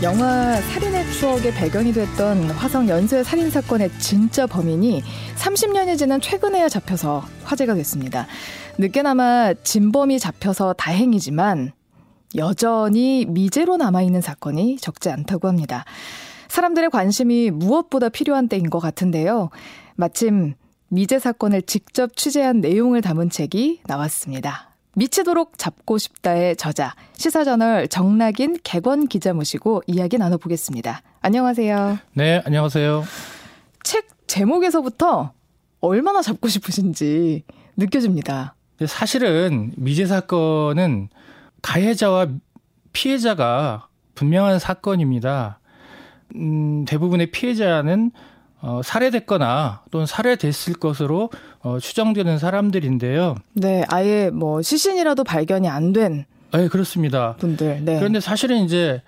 영화 살인의 추억의 배경이 됐던 화성 연쇄 살인 사건의 진짜 범인이 30년이 지난 최근에야 잡혀서 화제가 됐습니다. 늦게나마 진범이 잡혀서 다행이지만 여전히 미제로 남아있는 사건이 적지 않다고 합니다. 사람들의 관심이 무엇보다 필요한 때인 것 같은데요. 마침 미제 사건을 직접 취재한 내용을 담은 책이 나왔습니다. 미치도록 잡고 싶다의 저자 시사저널 정락인 개건 기자 모시고 이야기 나눠보겠습니다. 안녕하세요. 네, 안녕하세요. 책 제목에서부터 얼마나 잡고 싶으신지 느껴집니다. 사실은 미제 사건은 가해자와 피해자가 분명한 사건입니다. 음, 대부분의 피해자는 어, 살해됐거나 또는 살해됐을 것으로 어, 추정되는 사람들인데요. 네, 아예 뭐 시신이라도 발견이 안 된. 네, 그렇습니다. 분들. 네. 그런데 사실은 이제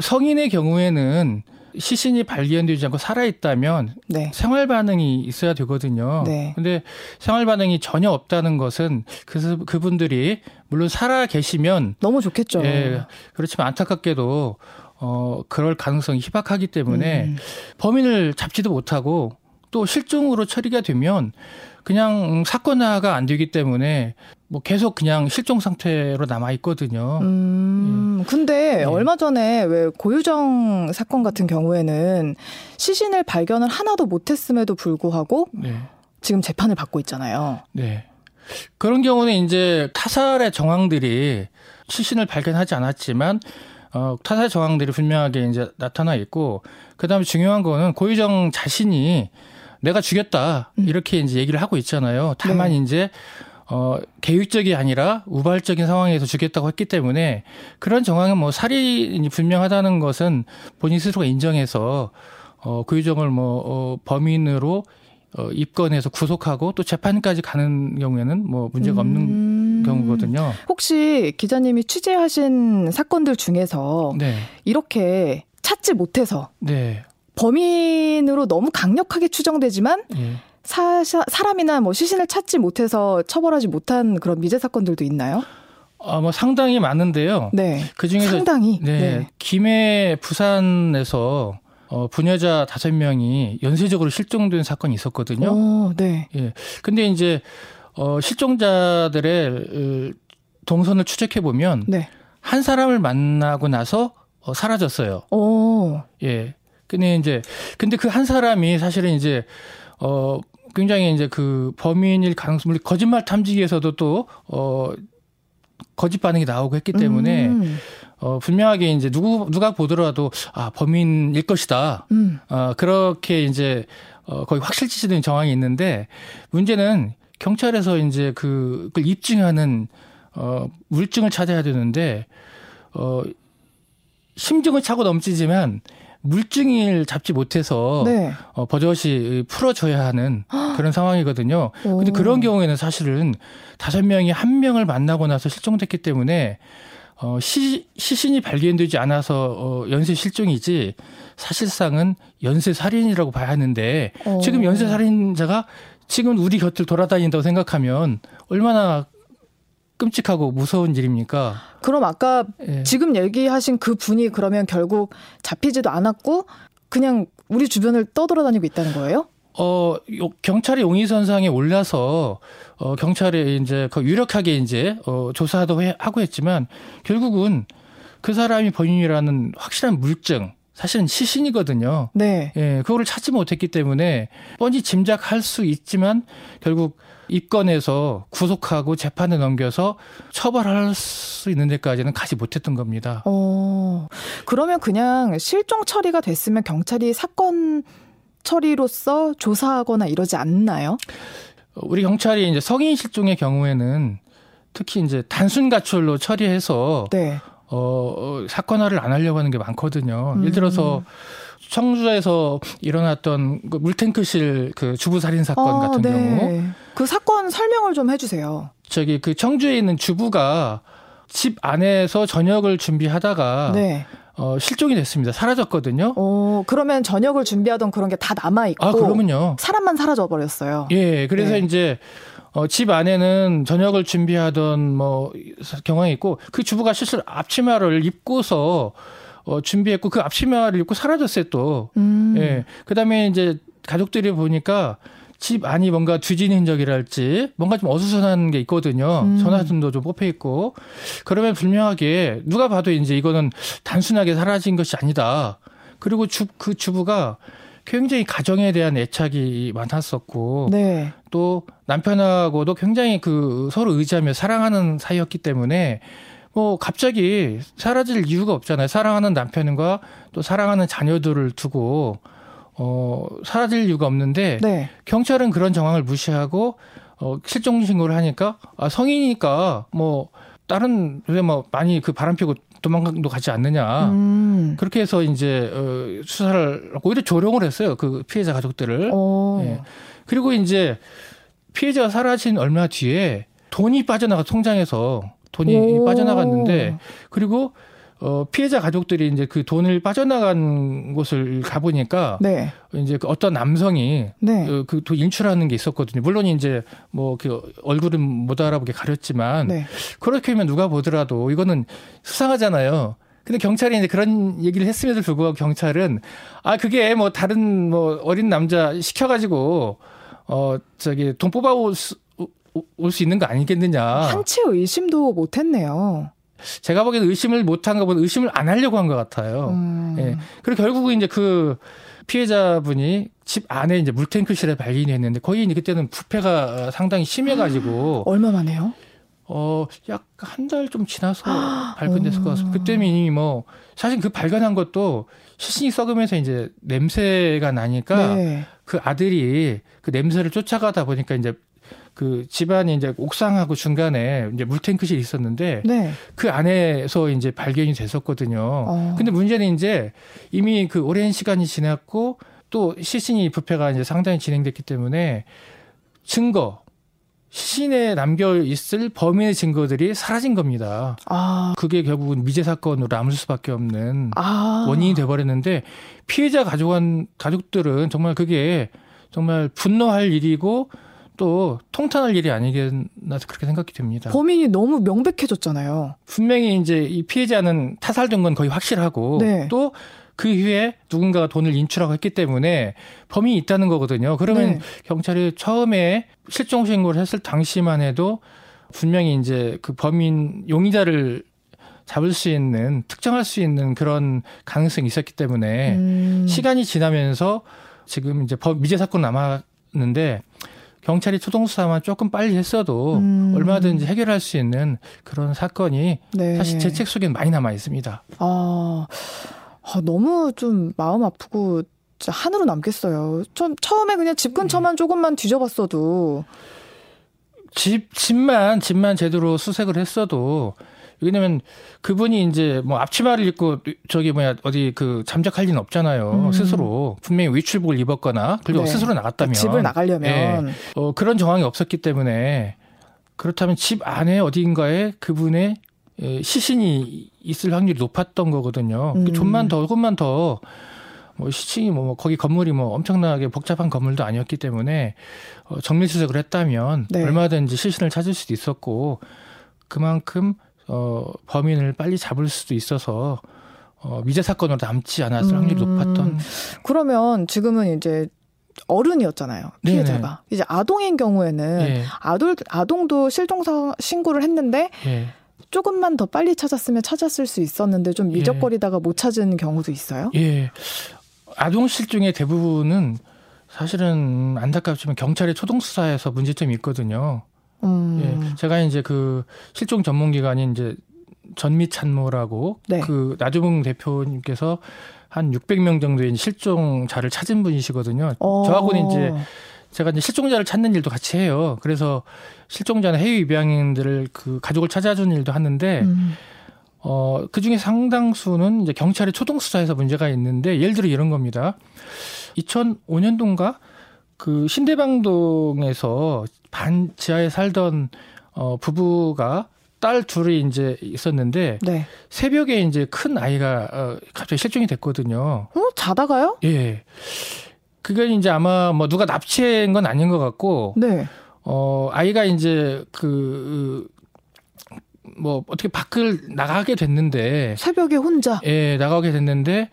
성인의 경우에는 시신이 발견되지 않고 살아있다면 네. 생활 반응이 있어야 되거든요. 네. 근데 생활 반응이 전혀 없다는 것은 그, 그분들이 물론 살아 계시면 너무 좋겠죠. 예, 그렇지만 안타깝게도 어, 그럴 가능성이 희박하기 때문에 음. 범인을 잡지도 못하고 또 실종으로 처리가 되면 그냥 사건화가 안 되기 때문에 뭐 계속 그냥 실종 상태로 남아 있거든요. 음, 예. 근데 네. 얼마 전에 왜 고유정 사건 같은 경우에는 시신을 발견을 하나도 못했음에도 불구하고 네. 지금 재판을 받고 있잖아요. 네. 그런 경우는 이제 타살의 정황들이 시신을 발견하지 않았지만 어, 타살 정황들이 분명하게 이제 나타나 있고, 그 다음에 중요한 거는 고유정 자신이 내가 죽였다. 음. 이렇게 이제 얘기를 하고 있잖아요. 다만 네. 이제, 어, 계획적이 아니라 우발적인 상황에서 죽였다고 했기 때문에 그런 정황은 뭐 살인이 분명하다는 것은 본인 스스로가 인정해서 어, 고유정을 뭐, 어, 범인으로 어, 입건해서 구속하고 또 재판까지 가는 경우에는 뭐 문제가 없는 음. 경우거든요. 혹시 기자님이 취재하신 사건들 중에서 네. 이렇게 찾지 못해서 네. 범인으로 너무 강력하게 추정되지만 네. 사, 사람이나 뭐 시신을 찾지 못해서 처벌하지 못한 그런 미제 사건들도 있나요? 아, 뭐 상당히 많은데요. 네. 그 중에서 상당히 네. 네. 김해 부산에서 어, 부녀자 다섯 명이 연쇄적으로 실종된 사건이 있었거든요. 오, 네. 예. 근데 이제 어, 실종자들의 동선을 추적해 보면 네. 한 사람을 만나고 나서 어, 사라졌어요. 오. 예. 근데 이제 근데 그 한 사람이 사실은 이제 어 굉장히 이제 그 범인일 가능성을 거짓말 탐지기에서도 또 어 거짓 반응이 나오고 했기 때문에 음. 어, 분명하게 이제 누구, 누가 보더라도, 아, 범인일 것이다. 음. 어, 그렇게 이제, 어, 거의 확실치된 정황이 있는데, 문제는 경찰에서 이제 그, 그걸 입증하는, 어, 물증을 찾아야 되는데, 어, 심증을 차고 넘치지만, 물증을 잡지 못해서 네. 어, 버젓이 풀어줘야 하는 그런 상황이거든요. 오. 근데 그런 경우에는 사실은 다섯 명이 한 명을 만나고 나서 실종됐기 때문에 어, 시, 시신이 발견되지 않아서 어, 연쇄 실종이지 사실상은 연쇄 살인이라고 봐야 하는데 어. 지금 연쇄 살인자가 지금 우리 곁을 돌아다닌다고 생각하면 얼마나 끔찍하고 무서운 일입니까? 그럼 아까 예. 지금 얘기하신 그 분이 그러면 결국 잡히지도 않았고 그냥 우리 주변을 떠돌아다니고 있다는 거예요? 어, 경찰이 용의선상에 올라서, 어, 경찰에 이제 그 유력하게 이제, 어, 조사도 하고 했지만, 결국은 그 사람이 범인이라는 확실한 물증, 사실은 시신이거든요. 네. 예, 그거를 찾지 못했기 때문에 뻔히 짐작할 수 있지만 결국 입건해서 구속하고 재판에 넘겨서 처벌할 수 있는 데까지는 가지 못했던 겁니다. 어, 그러면 그냥 실종 처리가 됐으면 경찰이 사건 처리로서 조사하거나 이러지 않나요? 우리 경찰이 이제 성인 실종의 경우에는 특히 이제 단순 가출로 처리해서 네. 어, 어 사건화를 안 하려고 하는 게 많거든요. 음. 예를 들어서 청주에서 일어났던 그 물탱크실 그 주부 살인 사건 아, 같은 네. 경우 그 사건 설명을 좀 해주세요. 저기 그 청주에 있는 주부가 집 안에서 저녁을 준비하다가 네. 어, 실종이 됐습니다. 사라졌거든요. 어, 그러면 저녁을 준비하던 그런 게 다 남아 있고. 아, 그러면요. 사람만 사라져 버렸어요. 예, 그래서 네. 이제 어, 집 안에는 저녁을 준비하던 뭐 경황이 있고 그 주부가 실실 앞치마를 입고서 어, 준비했고 그 앞치마를 입고 사라졌어요 또. 음. 예. 그다음에 이제 가족들이 보니까 집 안이 뭔가 뒤진 흔적이랄지 뭔가 좀 어수선한 게 있거든요. 음. 전화등도 좀 뽑혀 있고 그러면 분명하게 누가 봐도 이제 이거는 단순하게 사라진 것이 아니다. 그리고 주, 그 주부가 굉장히 가정에 대한 애착이 많았었고 네. 또 남편하고도 굉장히 그 서로 의지하며 사랑하는 사이였기 때문에 뭐 갑자기 사라질 이유가 없잖아요. 사랑하는 남편과 또 사랑하는 자녀들을 두고 어 사라질 이유가 없는데 네. 경찰은 그런 정황을 무시하고 어 실종 신고를 하니까 아 성인이니까 뭐 다른 뭐 많이 그 바람 피고 도망도 가지 않느냐. 음. 그렇게 해서 이제 어 수사를 오히려 조롱을 했어요. 그 피해자 가족들을. 예. 그리고 이제 피해자가 사라진 얼마 뒤에 돈이 빠져나가 통장에서 돈이 오. 빠져나갔는데 그리고 어 피해자 가족들이 이제 그 돈을 빠져나간 곳을 가보니까 네. 이제 그 어떤 남성이 네. 그, 그돈 인출하는 게 있었거든요. 물론 이제 뭐 그 얼굴은 못 알아보게 가렸지만 네. 그렇게 하면 누가 보더라도 이거는 수상하잖아요. 근데 경찰이 이제 그런 얘기를 했음에도 불구하고 경찰은 아 그게 뭐 다른 뭐 어린 남자 시켜가지고 어 저기 돈 뽑아올 수, 올 수 있는 거 아니겠느냐. 한치 의심도 못했네요. 제가 보기에는 의심을 못한 것보다 의심을 안 하려고 한 것 같아요. 음. 예. 그리고 결국은 이제 그 피해자분이 집 안에 이제 물탱크실에 발견이 했는데 거의 이제 그때는 부패가 상당히 심해가지고. 얼마 만에요? 어, 약 한 달 좀 지나서 발견됐을 것 같습니다. 그때면 이미 뭐, 사실 그 발견한 것도 시신이 썩으면서 이제 냄새가 나니까 네. 그 아들이 그 냄새를 쫓아가다 보니까 이제 그 집안이 이제 옥상하고 중간에 이제 물탱크실이 있었는데 네. 그 안에서 이제 발견이 됐었거든요. 어. 근데 문제는 이제 이미 그 오랜 시간이 지났고 또 시신이 부패가 이제 상당히 진행됐기 때문에 증거 시신에 남겨 있을 범인의 증거들이 사라진 겁니다. 아. 그게 결국은 미제 사건으로 남을 수밖에 없는 아. 원인이 돼버렸는데 피해자 가족한 가족들은 정말 그게 정말 분노할 일이고 또 통탄할 일이 아니겠나 그렇게 생각이 됩니다. 범인이 너무 명백해졌잖아요. 분명히 이제 이 피해자는 타살된 건 거의 확실하고 네. 또그 이후에 누군가가 돈을 인출하고 했기 때문에 범인이 있다는 거거든요. 그러면 네. 경찰이 처음에 실종 신고를 했을 당시만 해도 분명히 이제 그 범인 용의자를 잡을 수 있는 특정할 수 있는 그런 가능성이 있었기 때문에 음. 시간이 지나면서 지금 이제 법 미제 사건 남았는데 경찰이 초동 수사만 조금 빨리 했어도 음. 얼마든지 해결할 수 있는 그런 사건이 네. 사실 제 책 속에는 많이 남아 있습니다. 아, 아 너무 좀 마음 아프고 한으로 남겠어요. 전 처음에 그냥 집 근처만 조금만 뒤져봤어도 집 집만 집만 제대로 수색을 했어도 왜냐면 그분이 이제 뭐 앞치마를 입고 저기 뭐야 어디 그 잠적할 리는 없잖아요. 음. 스스로 분명히 위출복을 입었거나 그리고 네. 스스로 나갔다면 집을 나가려면 네. 어, 그런 정황이 없었기 때문에 그렇다면 집 안에 어딘가에 그분의 시신이 있을 확률이 높았던 거거든요. 음. 좀만 더 조금만 더 뭐 시층이 뭐 거기 건물이 뭐 엄청나게 복잡한 건물도 아니었기 때문에 어, 정밀 수색을 했다면 네. 얼마든지 시신을 찾을 수도 있었고 그만큼 어, 범인을 빨리 잡을 수도 있어서 어, 미제 사건으로 남지 않았을 음. 확률이 높았던. 그러면 지금은 이제 어른이었잖아요 피해자가 네네. 이제 아동인 경우에는 네. 아동 아동도 실종사 신고를 했는데 네. 조금만 더 빨리 찾았으면 찾았을 수 있었는데 좀 예. 미적거리다가 예. 못 찾은 경우도 있어요. 예, 아동 실종의 대부분은 사실은 안타깝지만 경찰의 초동 수사에서 문제점이 있거든요. 음. 예, 제가 이제 그 실종 전문 기관인 이제 전미 참모라고 네. 그 나주봉 대표님께서 한 600명 정도의 실종자를 찾은 분이시거든요. 어. 저하고는 이제 제가 이제 실종자를 찾는 일도 같이 해요. 그래서 실종자나 해외 입양인들을 그 가족을 찾아주는 일도 하는데 음. 어, 그 중에 상당수는 이제 경찰의 초동 수사에서 문제가 있는데 예를 들어 이런 겁니다. 2005년도인가 그 신대방동에서 반 지하에 살던 어 부부가 딸 둘이 이제 있었는데 네. 새벽에 이제 큰 아이가 어 갑자기 실종이 됐거든요. 어 자다가요? 예. 그게 이제 아마 뭐 누가 납치한 건 아닌 것 같고 네. 어 아이가 이제 그 뭐 어떻게 밖을 나가게 됐는데 새벽에 혼자 예 나가게 됐는데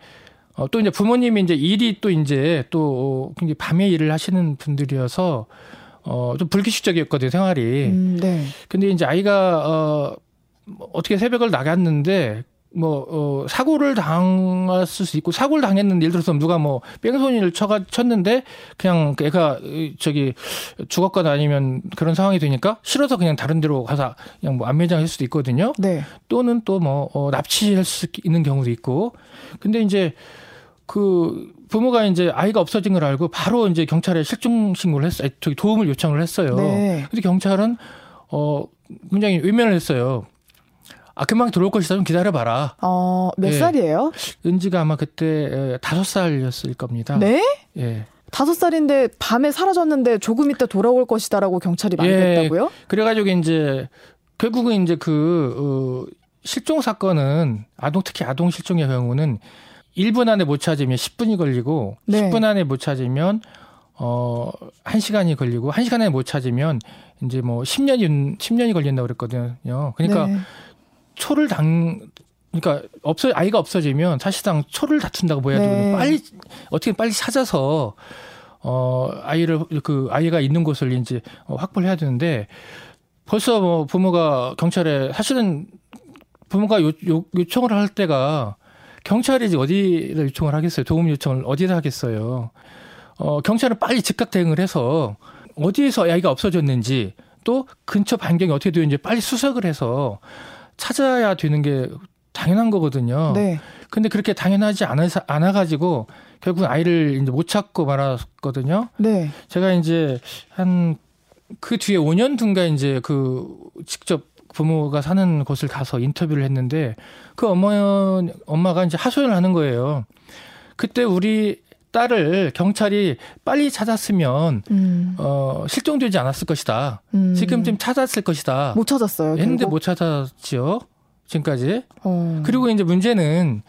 어, 또 이제 부모님이 이제 일이 또 이제 또 굉장히 밤에 일을 하시는 분들이어서 어, 좀 불규칙적이었거든요, 생활이. 음, 네. 근데 이제 아이가, 어, 뭐 어떻게 새벽을 나갔는데, 뭐, 어, 사고를 당했을 수 있고, 사고를 당했는데, 예를 들어서 누가 뭐, 뺑소니를 쳐가, 쳤는데, 그냥 애가, 저기, 죽었거나 아니면 그런 상황이 되니까, 싫어서 그냥 다른 데로 가서 그냥 뭐, 안매장할 수도 있거든요. 네. 또는 또 뭐, 어, 납치할 수 있는 경우도 있고. 근데 이제, 그 부모가 이제 아이가 없어진 걸 알고 바로 이제 경찰에 실종 신고를 했어요. 저기 도움을 요청을 했어요. 네. 근데 경찰은 어 굉장히 외면을 했어요. 아 금방 들어올 것이다 좀 기다려봐라. 어몇 예. 살이에요? 은지가 아마 그때 다섯 살이었을 겁니다. 네? 예. 다섯 살인데 밤에 사라졌는데 조금 있다 돌아올 것이다라고 경찰이 말했다고요? 예. 그래가지고 이제 결국은 이제 그 어, 실종 사건은 아동 특히 아동 실종의 경우는 1분 안에 못 찾으면 10분이 걸리고 네. 10분 안에 못 찾으면 어 1시간이 걸리고 1시간 안에 못 찾으면 이제 뭐 10년이 10년이 걸린다고 그랬거든요. 그러니까 네. 초를 당 그러니까 없어 아이가 없어지면 사실상 초를 다툰다고 되고 네. 빨리 어떻게 빨리 찾아서 어 아이를 그 아이가 있는 곳을 이제 어, 확보를 해야 되는데 벌써 뭐 부모가 경찰에 사실은 부모가 요, 요, 요청을 할 때가 경찰이 어디를 요청을 하겠어요? 도움 요청을 어디다 하겠어요? 어, 경찰은 빨리 즉각 대응을 해서 어디에서 아이가 없어졌는지 또 근처 반경이 어떻게 되는지 빨리 수색을 해서 찾아야 되는 게 당연한 거거든요. 네. 근데 그렇게 당연하지 않아, 않아가지고 결국 아이를 이제 못 찾고 말았거든요. 네. 제가 이제 한 그 뒤에 5년 둔가 이제 그 직접 부모가 사는 곳을 가서 인터뷰를 했는데 그 어머 엄마가 이제 하소연을 하는 거예요. 그때 우리 딸을 경찰이 빨리 찾았으면 음. 어 실종되지 않았을 것이다. 음. 지금쯤 찾았을 것이다. 못 찾았어요. 했는데 못 찾았지요. 지금까지. 어. 그리고 이제 문제는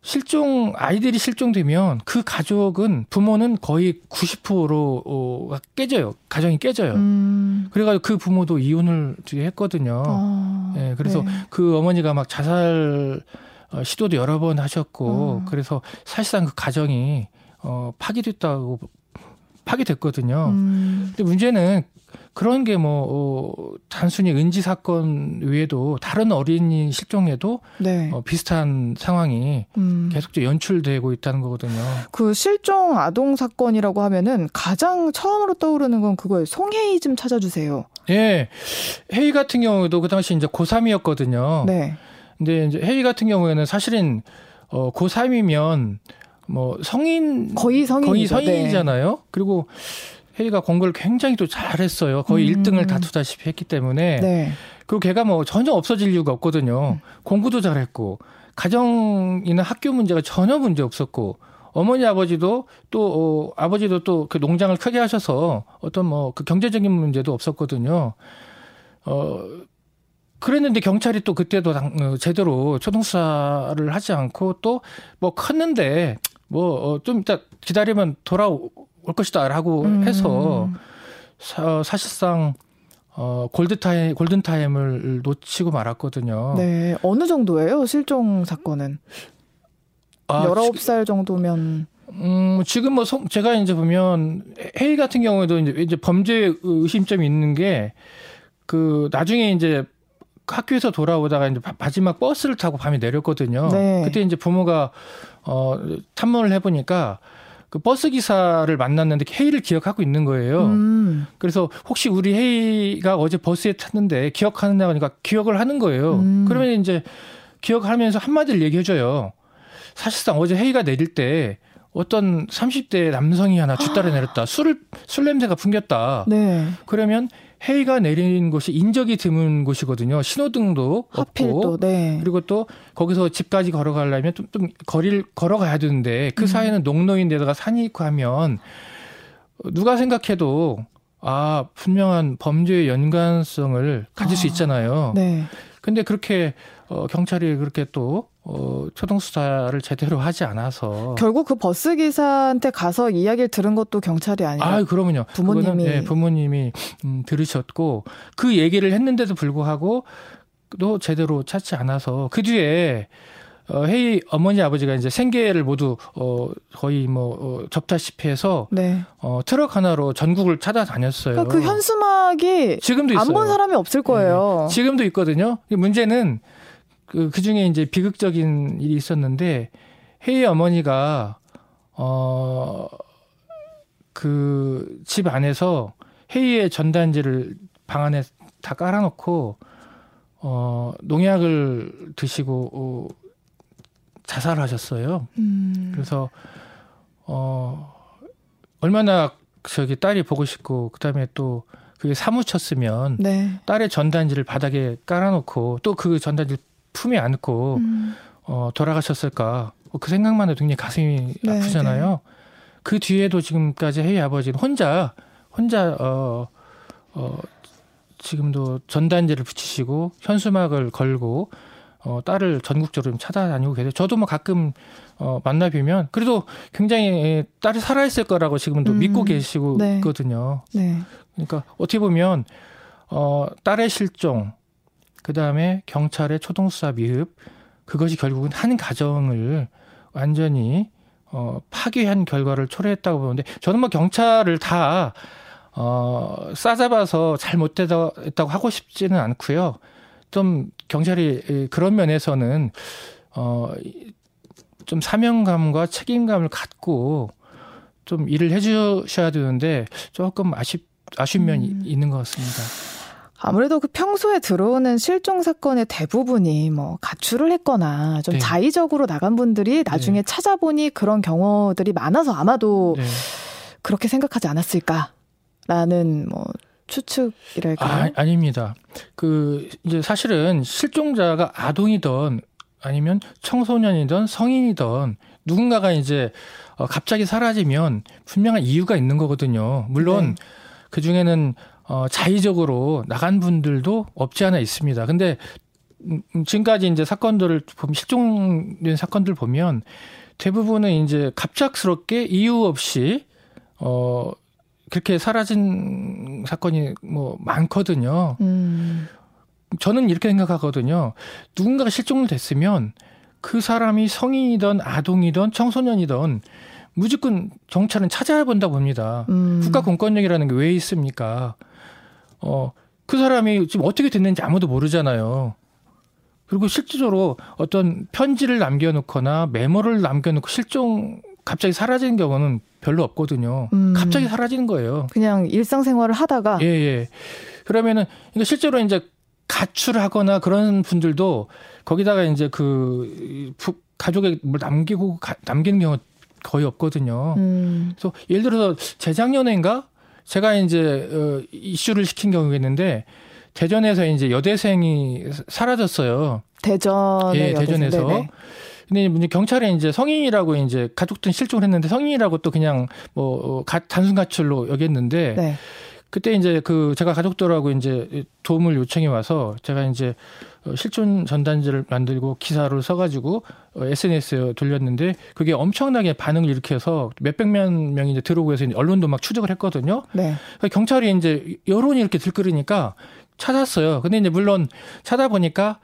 실종 아이들이 실종되면 그 가족은 부모는 거의 90%가 깨져요. 가정이 깨져요. 음. 그래가지고 그 부모도 이혼을 했거든요. 아, 예, 그래서 네. 그 어머니가 막 자살 어, 시도도 여러 번 하셨고 음. 그래서 사실상 그 가정이 어 파기됐다고 파기됐거든요. 음. 근데 문제는 그런 게뭐 어, 단순히 은지 사건 외에도 다른 어린이 실종에도 네. 어, 비슷한 상황이 음. 계속 연출되고 있다는 거거든요. 그 실종 아동 사건이라고 하면은 가장 처음으로 떠오르는 건 그거예요. 송혜이 좀 찾아주세요. 예. 혜이 같은 경우도 그 당시 이제 고3이었거든요. 네. 근데 이제 혜이 같은 경우에는 사실은 어 고3이면 뭐 성인 거의 성인 거의 성인이잖아요. 네. 그리고 혜리가 공부를 굉장히 또 잘했어요. 거의 음. 1등을 다투다시피 했기 때문에. 네. 그리고 걔가 뭐 전혀 없어질 이유가 없거든요. 음. 공부도 잘했고 가정이나 학교 문제가 전혀 문제 없었고 어머니 아버지도 또 어, 아버지도 또 그 농장을 크게 하셔서 어떤 뭐 그 경제적인 문제도 없었거든요. 어 그랬는데 경찰이 또 그때도 당, 어, 제대로 초동수사를 하지 않고 또 뭐 컸는데 뭐좀 어, 이따 기다리면 돌아오 올 것이다라고 음. 해서 사, 사실상 어, 골드타임, 골든타임을 놓치고 말았거든요. 네. 어느 정도예요? 실종 사건은? 아, 19살 정도면. 음, 지금 뭐, 성, 제가 이제 보면, 회의 같은 경우에도 이제, 이제 범죄 의심점이 있는 게, 그, 나중에 이제 학교에서 돌아오다가 이제 마지막 버스를 타고 밤에 내렸거든요. 네. 그때 이제 부모가, 어, 탐문을 해보니까, 그 버스 기사를 만났는데 헤이를 기억하고 있는 거예요. 음. 그래서 혹시 우리 헤이가 어제 버스에 탔는데 기억하느냐 하니까 기억을 하는 거예요. 음. 그러면 이제 기억하면서 한마디를 얘기해줘요. 사실상 어제 헤이가 내릴 때 어떤 30대 남성이 하나 뒷따라 내렸다. 술을 술 냄새가 풍겼다. 네. 그러면 해이가 내린 곳이 인적이 드문 곳이거든요. 신호등도 없고 네. 그리고 또 거기서 집까지 걸어가려면 좀, 좀 거리를 걸어가야 되는데 그 음. 사이에는 농로인 데다가 산이 있고 하면 누가 생각해도 아 분명한 범죄의 연관성을 가질 아. 수 있잖아요. 네. 근데 그렇게 어, 경찰이 그렇게 또 어, 초동 수사를 제대로 하지 않아서 결국 그 버스 기사한테 가서 이야기를 들은 것도 경찰이 아니라 아, 그러면요. 부모님이 네, 부모님이 음, 들으셨고 그 얘기를 했는데도 불구하고 제대로 찾지 않아서 그 뒤에 어, 헤이 어머니 아버지가 이제 생계를 모두 어 거의 뭐 어, 접다시피 해서 네. 어 트럭 하나로 전국을 찾아다녔어요. 그러니까 그 현수막이 지금도 있어요. 안본 사람이 없을 거예요. 네. 지금도 있거든요. 문제는 그, 그 중에 이제 비극적인 일이 있었는데 헤이 어머니가 어 그 집 안에서 헤이의 전단지를 방 안에 다 깔아놓고 어 농약을 드시고 어, 자살하셨어요. 음. 그래서 어 얼마나 저기 딸이 보고 싶고 그 다음에 또 그게 사무쳤으면 네. 딸의 전단지를 바닥에 깔아놓고 또 그 전단지를 품에 안고 음. 어 돌아가셨을까 그 생각만 해도 굉장히 가슴이 네, 아프잖아요. 네. 그 뒤에도 지금까지 해외 아버지는 혼자 혼자 어, 어 지금도 전단지를 붙이시고 현수막을 걸고 어, 딸을 전국적으로 좀 찾아다니고 계세요. 저도 뭐 가끔 어, 만나 뵈면 그래도 굉장히 딸이 살아있을 거라고 지금도 음, 믿고 계시고 네. 있거든요. 네. 그러니까 어떻게 보면 어, 딸의 실종, 그 다음에 경찰의 초동 수사 미흡, 그것이 결국은 한 가정을 완전히 어, 파괴한 결과를 초래했다고 보는데 저는 뭐 경찰을 다 어, 싸잡아서 잘못됐다고 하고 싶지는 않고요. 좀 경찰이 그런 면에서는 어, 좀 사명감과 책임감을 갖고 좀 일을 해주셔야 되는데 조금 아쉽 아쉬운 면이 음. 있는 것 같습니다. 아무래도 그 평소에 들어오는 실종 사건의 대부분이 뭐 가출을 했거나 좀 네. 자의적으로 나간 분들이 나중에 네. 찾아보니 그런 경우들이 많아서 아마도 네. 그렇게 생각하지 않았을까라는 뭐 추측이랄까요? 아, 아닙니다. 그 이제 사실은 실종자가 아동이든 아니면 청소년이든 성인이든 누군가가 이제 어, 갑자기 사라지면 분명한 이유가 있는 거거든요. 물론 네. 그 중에는 어, 자의적으로 나간 분들도 없지 않아 있습니다. 근데 음, 지금까지 이제 사건들을 보면 실종된 사건들 보면 대부분은 이제 갑작스럽게 이유 없이 어 그렇게 사라진 사건이 뭐 많거든요. 음. 저는 이렇게 생각하거든요. 누군가가 실종을 됐으면 그 사람이 성인이든 아동이든 청소년이든 무조건 경찰은 찾아야 본다 봅니다. 음. 국가 공권력이라는 게 왜 있습니까? 어, 그 사람이 지금 어떻게 됐는지 아무도 모르잖아요. 그리고 실질적으로 어떤 편지를 남겨놓거나 메모를 남겨놓고 실종 갑자기 사라지는 경우는 별로 없거든요. 음. 갑자기 사라지는 거예요. 그냥 일상생활을 하다가 예, 예. 그러면은 그러니까 실제로 이제 가출하거나 그런 분들도 거기다가 이제 그 가족에 뭘 남기고 가, 남기는 경우 거의 없거든요. 음. 그래서 예를 들어서 재작년인가 제가 이제 어, 이슈를 시킨 경우가 있는데 대전에서 이제 여대생이 사라졌어요. 대전 예, 대전에서. 네네. 근데 이제 경찰에 이제 성인이라고 이제 가족들 실종을 했는데 성인이라고 또 그냥 뭐 어, 가, 단순 가출로 여겼는데 네. 그때 이제 그 제가 가족들하고 이제 도움을 요청해 와서 제가 이제 어, 실존 전단지를 만들고 기사를 써가지고 SNS에 돌렸는데 그게 엄청나게 반응을 일으켜서 몇백만 명이 이제 들어오고 해서 언론도 막 추적을 했거든요. 네. 그러니까 경찰이 이제 여론이 이렇게 들끓으니까 찾았어요. 근데 이제 물론 찾아보니까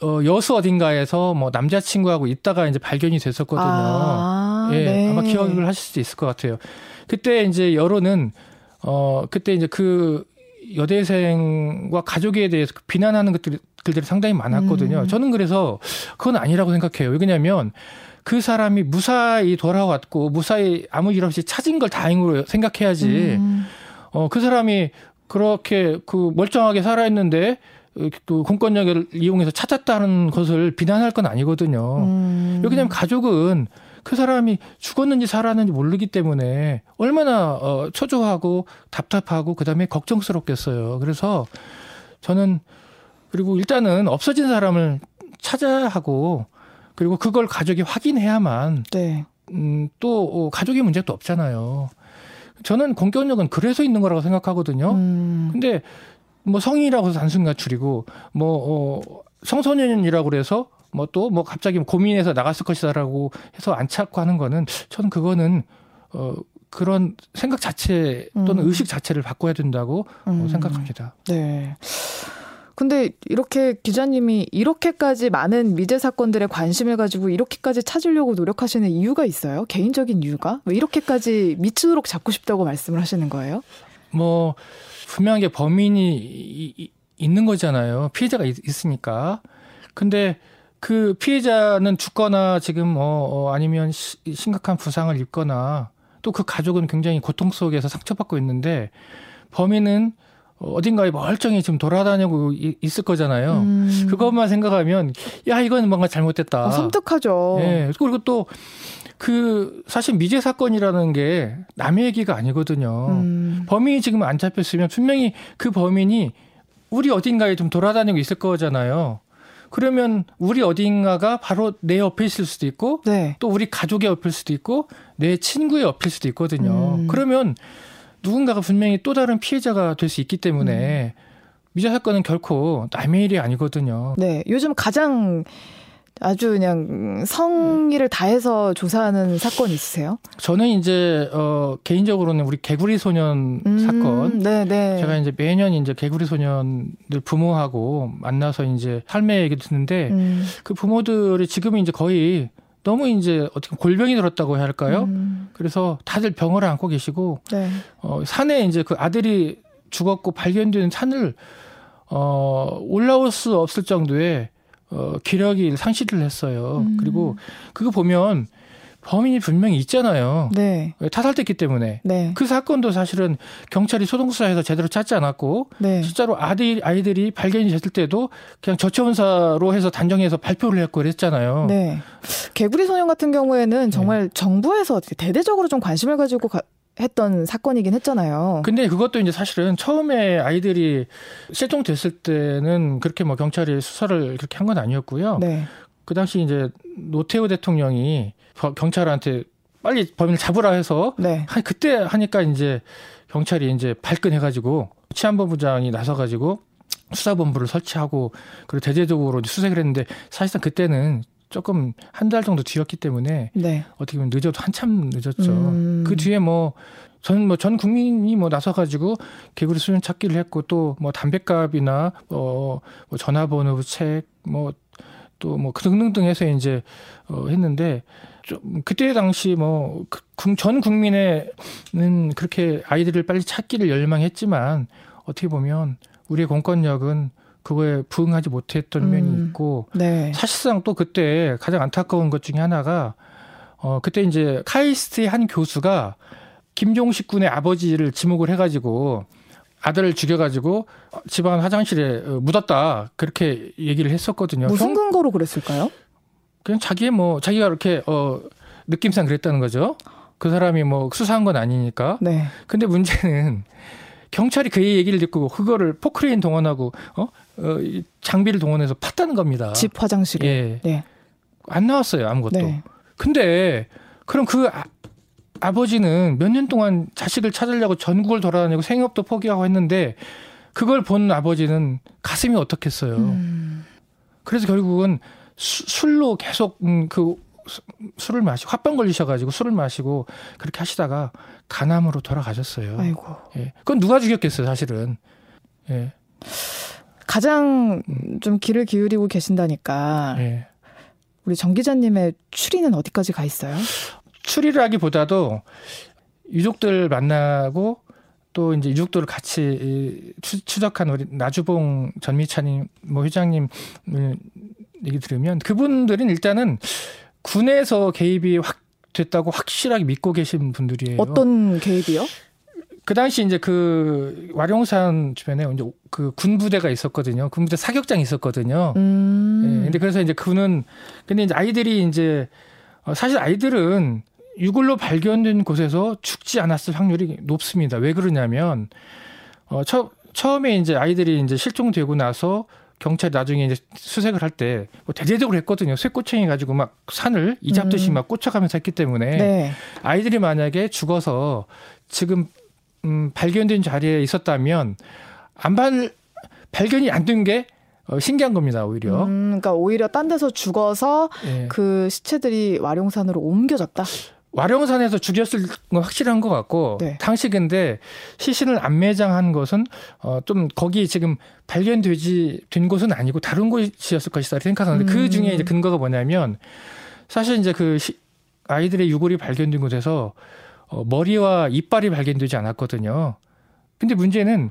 어, 여수 어딘가에서 뭐 남자친구하고 있다가 이제 발견이 됐었거든요. 아, 예, 네. 아마 기억을 하실 수 있을 것 같아요. 그때 이제 여론은 어, 그때 이제 그 여대생과 가족에 대해서 그 비난하는 것들이, 글들이 상당히 많았거든요. 음. 저는 그래서 그건 아니라고 생각해요. 왜냐면 그 사람이 무사히 돌아왔고 무사히 아무 일 없이 찾은 걸 다행으로 생각해야지. 음. 어, 그 사람이 그렇게 그 멀쩡하게 살아있는데 그 공권력을 이용해서 찾았다는 것을 비난할 건 아니거든요. 음. 왜냐하면 가족은 그 사람이 죽었는지 살았는지 모르기 때문에 얼마나 어, 초조하고 답답하고 그다음에 걱정스럽겠어요. 그래서 저는 그리고 일단은 없어진 사람을 찾아야 하고 그리고 그걸 가족이 확인해야만 네. 음, 또 어, 가족의 문제도 없잖아요. 저는 공권력은 그래서 있는 거라고 생각하거든요. 음. 근데 뭐 성인이라고 해서 단순 가출이고 뭐 어, 청소년이라고 그래서 뭐 또뭐 뭐 갑자기 고민해서 나갔을 것이다라고 해서 안 찾고 하는 거는 저는 그거는 어 그런 생각 자체 또는 음. 의식 자체를 바꿔야 된다고 어, 음. 생각합니다. 네. 근데 이렇게 기자님이 이렇게까지 많은 미제 사건들에 관심을 가지고 이렇게까지 찾으려고 노력하시는 이유가 있어요? 개인적인 이유가? 왜 이렇게까지 미치도록 잡고 싶다고 말씀을 하시는 거예요? 뭐 분명하게 범인이 이, 있는 거잖아요. 피해자가 있, 있으니까. 근데 그 피해자는 죽거나 지금 어, 어 아니면 시, 심각한 부상을 입거나 또 그 가족은 굉장히 고통 속에서 상처받고 있는데 범인은 어딘가에 멀쩡히 지금 돌아다니고 있을 거잖아요. 음. 그것만 생각하면 야 이건 뭔가 잘못됐다. 어, 섬뜩하죠. 예. 그리고 또 그 사실 미제 사건이라는 게 남의 얘기가 아니거든요. 음. 범인이 지금 안 잡혔으면 분명히 그 범인이 우리 어딘가에 좀 돌아다니고 있을 거잖아요. 그러면 우리 어딘가가 바로 내 옆에 있을 수도 있고 네. 또 우리 가족의 옆일 수도 있고 내 친구의 옆일 수도 있거든요. 음. 그러면 누군가가 분명히 또 다른 피해자가 될 수 있기 때문에 음. 미자 사건은 결코 남의 일이 아니거든요. 네. 요즘 가장 아주 그냥 성의를 다해서 조사하는 사건 있으세요? 저는 이제 어 개인적으로는 우리 개구리 소년 음, 사건. 네, 네. 제가 이제 매년 이제 개구리 소년들 부모하고 만나서 이제 삶의 얘기 듣는데 음. 그 부모들이 지금은 이제 거의 너무 이제 어떻게 골병이 들었다고 해야 할까요? 음. 그래서 다들 병을 안고 계시고 네. 어 산에 이제 그 아들이 죽었고 발견된 산을 어 올라올 수 없을 정도의 어, 기력이 상실을 했어요. 음. 그리고 그거 보면 범인이 분명히 있잖아요. 네. 타살됐기 때문에. 네. 그 사건도 사실은 경찰이 소동수사해서 제대로 찾지 않았고, 네. 실제로 아들, 아이들이 발견이 됐을 때도 그냥 저체온사로 해서 단정해서 발표를 했고 그랬잖아요. 네. 개구리 소년 같은 경우에는 정말 네. 정부에서 대대적으로 좀 관심을 가지고 가, 했던 사건이긴 했잖아요. 근데 그것도 이제 사실은 처음에 아이들이 실종됐을 때는 그렇게 뭐 경찰이 수사를 그렇게 한 건 아니었고요. 네. 그 당시 이제 노태우 대통령이 경찰한테 빨리 범인을 잡으라 해서 네. 한 그때 하니까 이제 경찰이 이제 발끈해가지고 치안본부장이 나서가지고 수사본부를 설치하고 그리고 대대적으로 수색을 했는데 사실상 그때는 조금 한 달 정도 뒤였기 때문에 네. 어떻게 보면 늦어도 한참 늦었죠. 음. 그 뒤에 뭐전뭐전 국민이 뭐 나서 가지고 개구리 수준 찾기를 했고 또 뭐 담배값이나 어, 뭐 전화번호 책 뭐 또뭐 뭐 등등등 해서 이제 어 했는데 좀 그때 당시 뭐전 그 국민의는 그렇게 아이들을 빨리 찾기를 열망했지만 어떻게 보면 우리의 공권력은 그거에 부응하지 못했던 음. 면이 있고 네. 사실상 또 그때 가장 안타까운 것 중에 하나가 어 그때 이제 카이스트의 한 교수가 김종식 군의 아버지를 지목을 해가지고 아들을 죽여가지고 집안 화장실에 어, 묻었다 그렇게 얘기를 했었거든요. 무슨 근거로 그랬을까요? 그냥 자기의 뭐 자기가 이렇게 어 느낌상 그랬다는 거죠. 그 사람이 뭐 수사한 건 아니니까. 네. 근데 문제는 경찰이 그 얘기를 듣고 그거를 포크레인 동원하고 어, 어 장비를 동원해서 팠다는 겁니다. 집 화장실에. 예. 네. 안 나왔어요 아무것도. 네. 근데 그럼 그 아, 아버지는 몇 년 동안 자식을 찾으려고 전국을 돌아다니고 생업도 포기하고 했는데 그걸 본 아버지는 가슴이 어떻겠어요. 음. 그래서 결국은 수, 술로 계속 음, 그 술을 마시고 화병 걸리셔가지고 술을 마시고 그렇게 하시다가 간암으로 돌아가셨어요. 아이고. 예. 그건 누가 죽였겠어요, 사실은. 예. 가장 음. 좀 귀를 기울이고 계신다니까. 예. 우리 정 기자님의 추리는 어디까지 가 있어요? 추리라기보다도 유족들 만나고 또 이제 유족들을 같이 추 적한 우리 나주봉 전미찬님 뭐 회장님 얘기 들으면 그분들은 일단은 군에서 개입이 확 됐다고 확실하게 믿고 계신 분들이에요. 어떤 개입이요? 그 당시 이제 그 와룡산 주변에 이제 그 군부대가 있었거든요. 군부대 사격장이 있었거든요. 음. 예, 근데 그래서 이제 그는 근데 이제 아이들이 이제 어, 사실 아이들은 유골로 발견된 곳에서 죽지 않았을 확률이 높습니다. 왜 그러냐면 어 처, 처음에 이제 아이들이 이제 실종되고 나서 경찰이 나중에 이제 수색을 할 때 뭐 대대적으로 했거든요. 쇠꼬챙이 가지고 막 산을 이잡듯이 음. 막 꽂혀가면서 했기 때문에 네. 아이들이 만약에 죽어서 지금 음, 발견된 자리에 있었다면 안 발, 발견이 안 된게 어, 신기한 겁니다, 오히려. 음, 그러니까 오히려 딴 데서 죽어서 네. 그 시체들이 와룡산으로 옮겨졌다? 와룡산에서 죽였을 건 확실한 것 같고 네. 당시 근데 시신을 안 매장한 것은 어 좀 거기 지금 발견되지 된 곳은 아니고 다른 곳이었을 것이다 생각하는데 그 음. 그 중에 이제 근거가 뭐냐면 사실 이제 그 시, 아이들의 유골이 발견된 곳에서 어, 머리와 이빨이 발견되지 않았거든요. 근데 문제는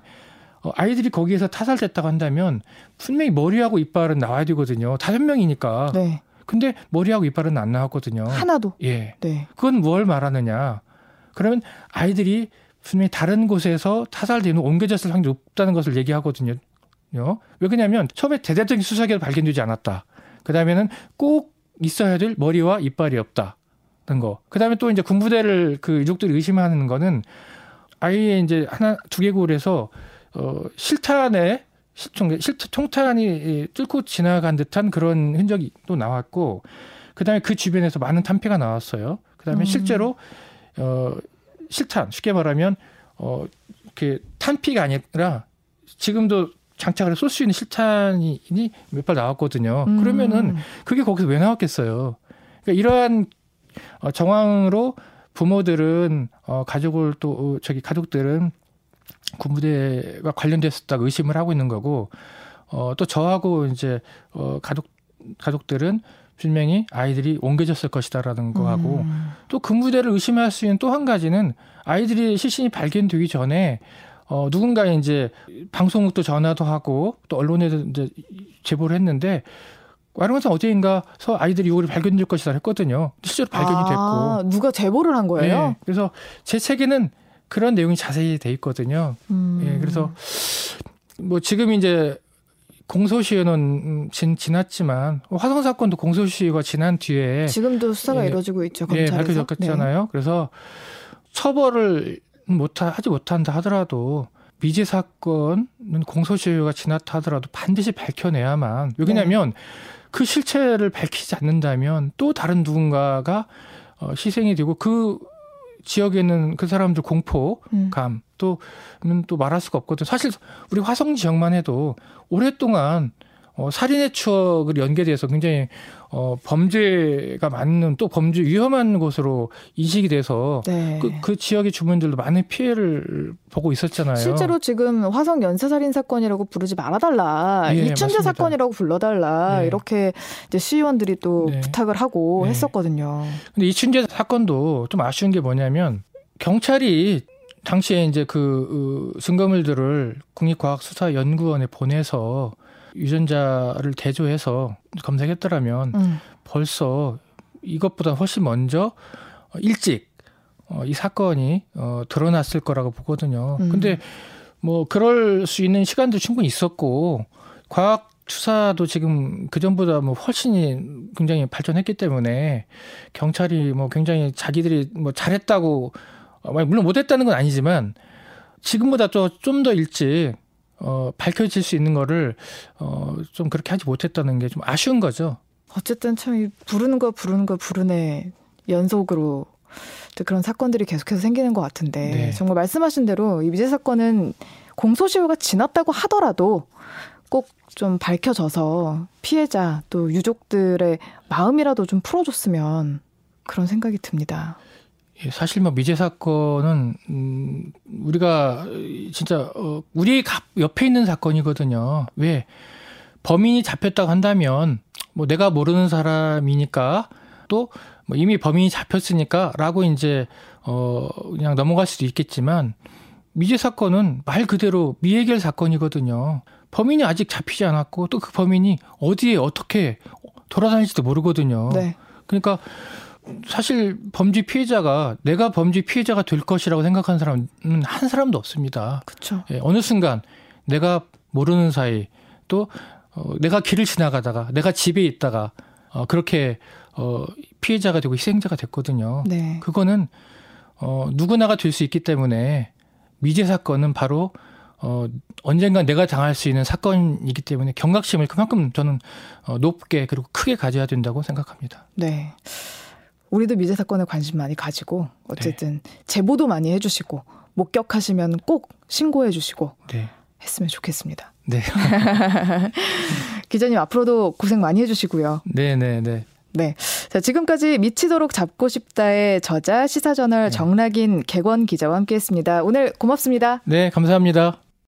어, 아이들이 거기에서 타살됐다고 한다면 분명히 머리하고 이빨은 나와야 되거든요. 다섯 명이니까. 네. 근데 머리하고 이빨은 안 나왔거든요. 하나도. 예. 네. 그건 뭘 말하느냐? 그러면 아이들이 분명히 다른 곳에서 타살되는 옮겨졌을 확률이 높다는 것을 얘기하거든요. 왜 그러냐면 처음에 대대적인 수사기가 발견되지 않았다. 그 다음에는 꼭 있어야 될 머리와 이빨이 없다는 거. 그 다음에 또 이제 군부대를 그 유족들이 의심하는 거는 아이의 이제 하나 두 개골에서 어 실탄에 실총, 실탄 총탄이 뚫고 지나간 듯한 그런 흔적이 또 나왔고 그다음에 그 주변에서 많은 탄피가 나왔어요. 그다음에 음. 실제로 어 실탄 쉽게 말하면 어 이렇게 탄피가 아니라 지금도 장착을 쏠 수 있는 실탄이 몇 발 나왔거든요. 음. 그러면은 그게 거기서 왜 나왔겠어요? 그러니까 이러한 어, 정황으로 부모들은 어 가족을 또 어, 저기 가족들은 군부대가 관련됐었다고 의심을 하고 있는 거고 어, 또 저하고 이제 어, 가족 가족들은 분명히 아이들이 옮겨졌을 것이다라는 거하고 음. 또 군부대를 의심할 수 있는 또 한 가지는 아이들이 시신이 발견되기 전에 어, 누군가 이제 방송국도 전화도 하고 또 언론에도 이제 제보를 했는데 와룡산 어제인가 서 아이들이 이거를 발견될 것이다 했거든요. 실제로 발견이 됐고. 아, 누가 제보를 한 거예요? 네. 그래서 제 책에는 그런 내용이 자세히 돼 있거든요. 음. 예, 그래서 뭐 지금 이제 공소시효는 진, 지났지만 화성 사건도 공소시효가 지난 뒤에 지금도 수사가 예, 이루어지고 있죠. 검찰에서. 예, 밝혀졌잖아요. 네. 그래서 처벌을 못 하지 못한다 하더라도 미제 사건은 공소시효가 지났다 하더라도 반드시 밝혀내야만 왜냐하면 네. 그 실체를 밝히지 않는다면 또 다른 누군가가 어, 희생이 되고 그 지역에는 그 사람들 공포감 음. 또는 또 말할 수가 없거든. 사실 우리 화성 지역만 해도 오랫동안 어, 살인의 추억을 연계돼서 굉장히 어, 범죄가 많은 또 범죄 위험한 곳으로 인식이 돼서 네. 그, 그 지역의 주민들도 많은 피해를 보고 있었잖아요. 실제로 지금 화성 연쇄살인 사건이라고 부르지 말아달라, 예, 이춘재 사건이라고 불러달라 네. 이렇게 이제 시의원들이 또 네. 부탁을 하고 네. 했었거든요. 근데 이춘재 사건도 좀 아쉬운 게 뭐냐면 경찰이 당시에 이제 그 증거물들을 국립과학수사연구원에 보내서 유전자를 대조해서 검색했더라면 음. 벌써 이것보다 훨씬 먼저 일찍 어, 이 사건이 어, 드러났을 거라고 보거든요. 음. 근데 뭐 그럴 수 있는 시간도 충분히 있었고 과학 수사도 지금 그 전보다 뭐 훨씬 굉장히 발전했기 때문에 경찰이 뭐 굉장히 자기들이 뭐 잘했다고 어, 물론 못했다는 건 아니지만 지금보다 또 좀 더 일찍 어, 밝혀질 수 있는 거를 어, 좀 그렇게 하지 못했다는 게 좀 아쉬운 거죠. 어쨌든 참 부르는 거 부르는 거 부르네 연속으로 그런 사건들이 계속해서 생기는 것 같은데 네. 정말 말씀하신 대로 이 미제 사건은 공소시효가 지났다고 하더라도 꼭 좀 밝혀져서 피해자 또 유족들의 마음이라도 좀 풀어줬으면 그런 생각이 듭니다. 예, 사실 뭐 미제 사건은 음 우리가 진짜 어 우리 옆에 있는 사건이거든요. 왜 범인이 잡혔다고 한다면 뭐 내가 모르는 사람이니까 또 뭐 이미 범인이 잡혔으니까라고 이제 어 그냥 넘어갈 수도 있겠지만 미제 사건은 말 그대로 미해결 사건이거든요. 범인이 아직 잡히지 않았고 또 그 범인이 어디에 어떻게 돌아다닐지도 모르거든요. 네. 그러니까 사실 범죄 피해자가 내가 범죄 피해자가 될 것이라고 생각하는 사람은 한 사람도 없습니다. 그렇죠. 예, 어느 순간 내가 모르는 사이 또 어, 내가 길을 지나가다가 내가 집에 있다가 어, 그렇게 어, 피해자가 되고 희생자가 됐거든요. 네. 그거는 어, 누구나가 될 수 있기 때문에 미제 사건은 바로 어, 언젠가 내가 당할 수 있는 사건이기 때문에 경각심을 그만큼 저는 어, 높게 그리고 크게 가져야 된다고 생각합니다. 네. 우리도 미제 사건에 관심 많이 가지고 어쨌든 네. 제보도 많이 해주시고 목격하시면 꼭 신고해주시고 네. 했으면 좋겠습니다. 네. 기자님 앞으로도 고생 많이 해주시고요. 네, 네, 네. 네. 자, 지금까지 미치도록 잡고 싶다의 저자 시사저널 네. 정락인 개권 기자와 함께 했습니다. 오늘 고맙습니다. 네, 감사합니다.